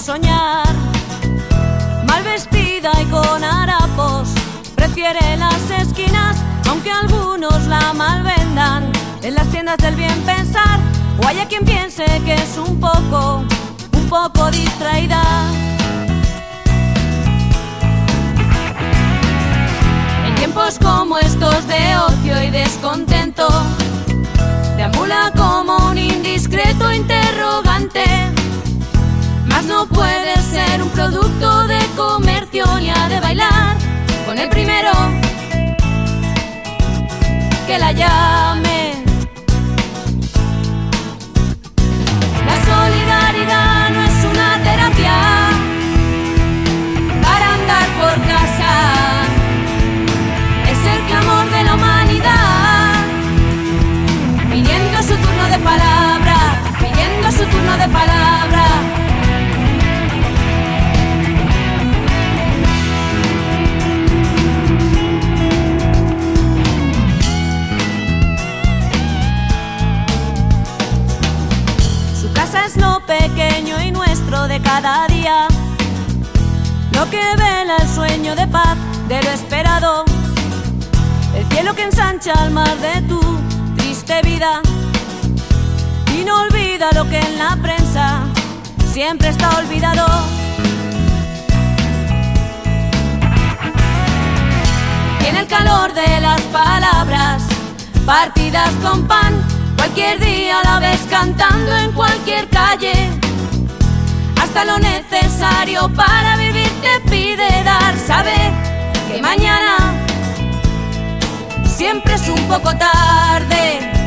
soñar. Mal vestida y con harapos, prefiere las esquinas, aunque algunos la malvendan. En las tiendas del bien pensar, o haya quien piense que es un poco, un poco distraída. En tiempos como estos de ocio y descontento, deambula como un indiscreto producto de comercio ni ha de bailar con el primero que la llame. De cada día. Lo que vela el sueño de paz de lo esperado. El cielo que ensancha el mar de tu triste vida. Y no olvida lo que en la prensa siempre está olvidado. Tiene el calor de las palabras, partidas con pan, cualquier día la ves cantando en cualquier calle. Hasta lo necesario para vivir te pide dar, sabe que mañana siempre es un poco tarde.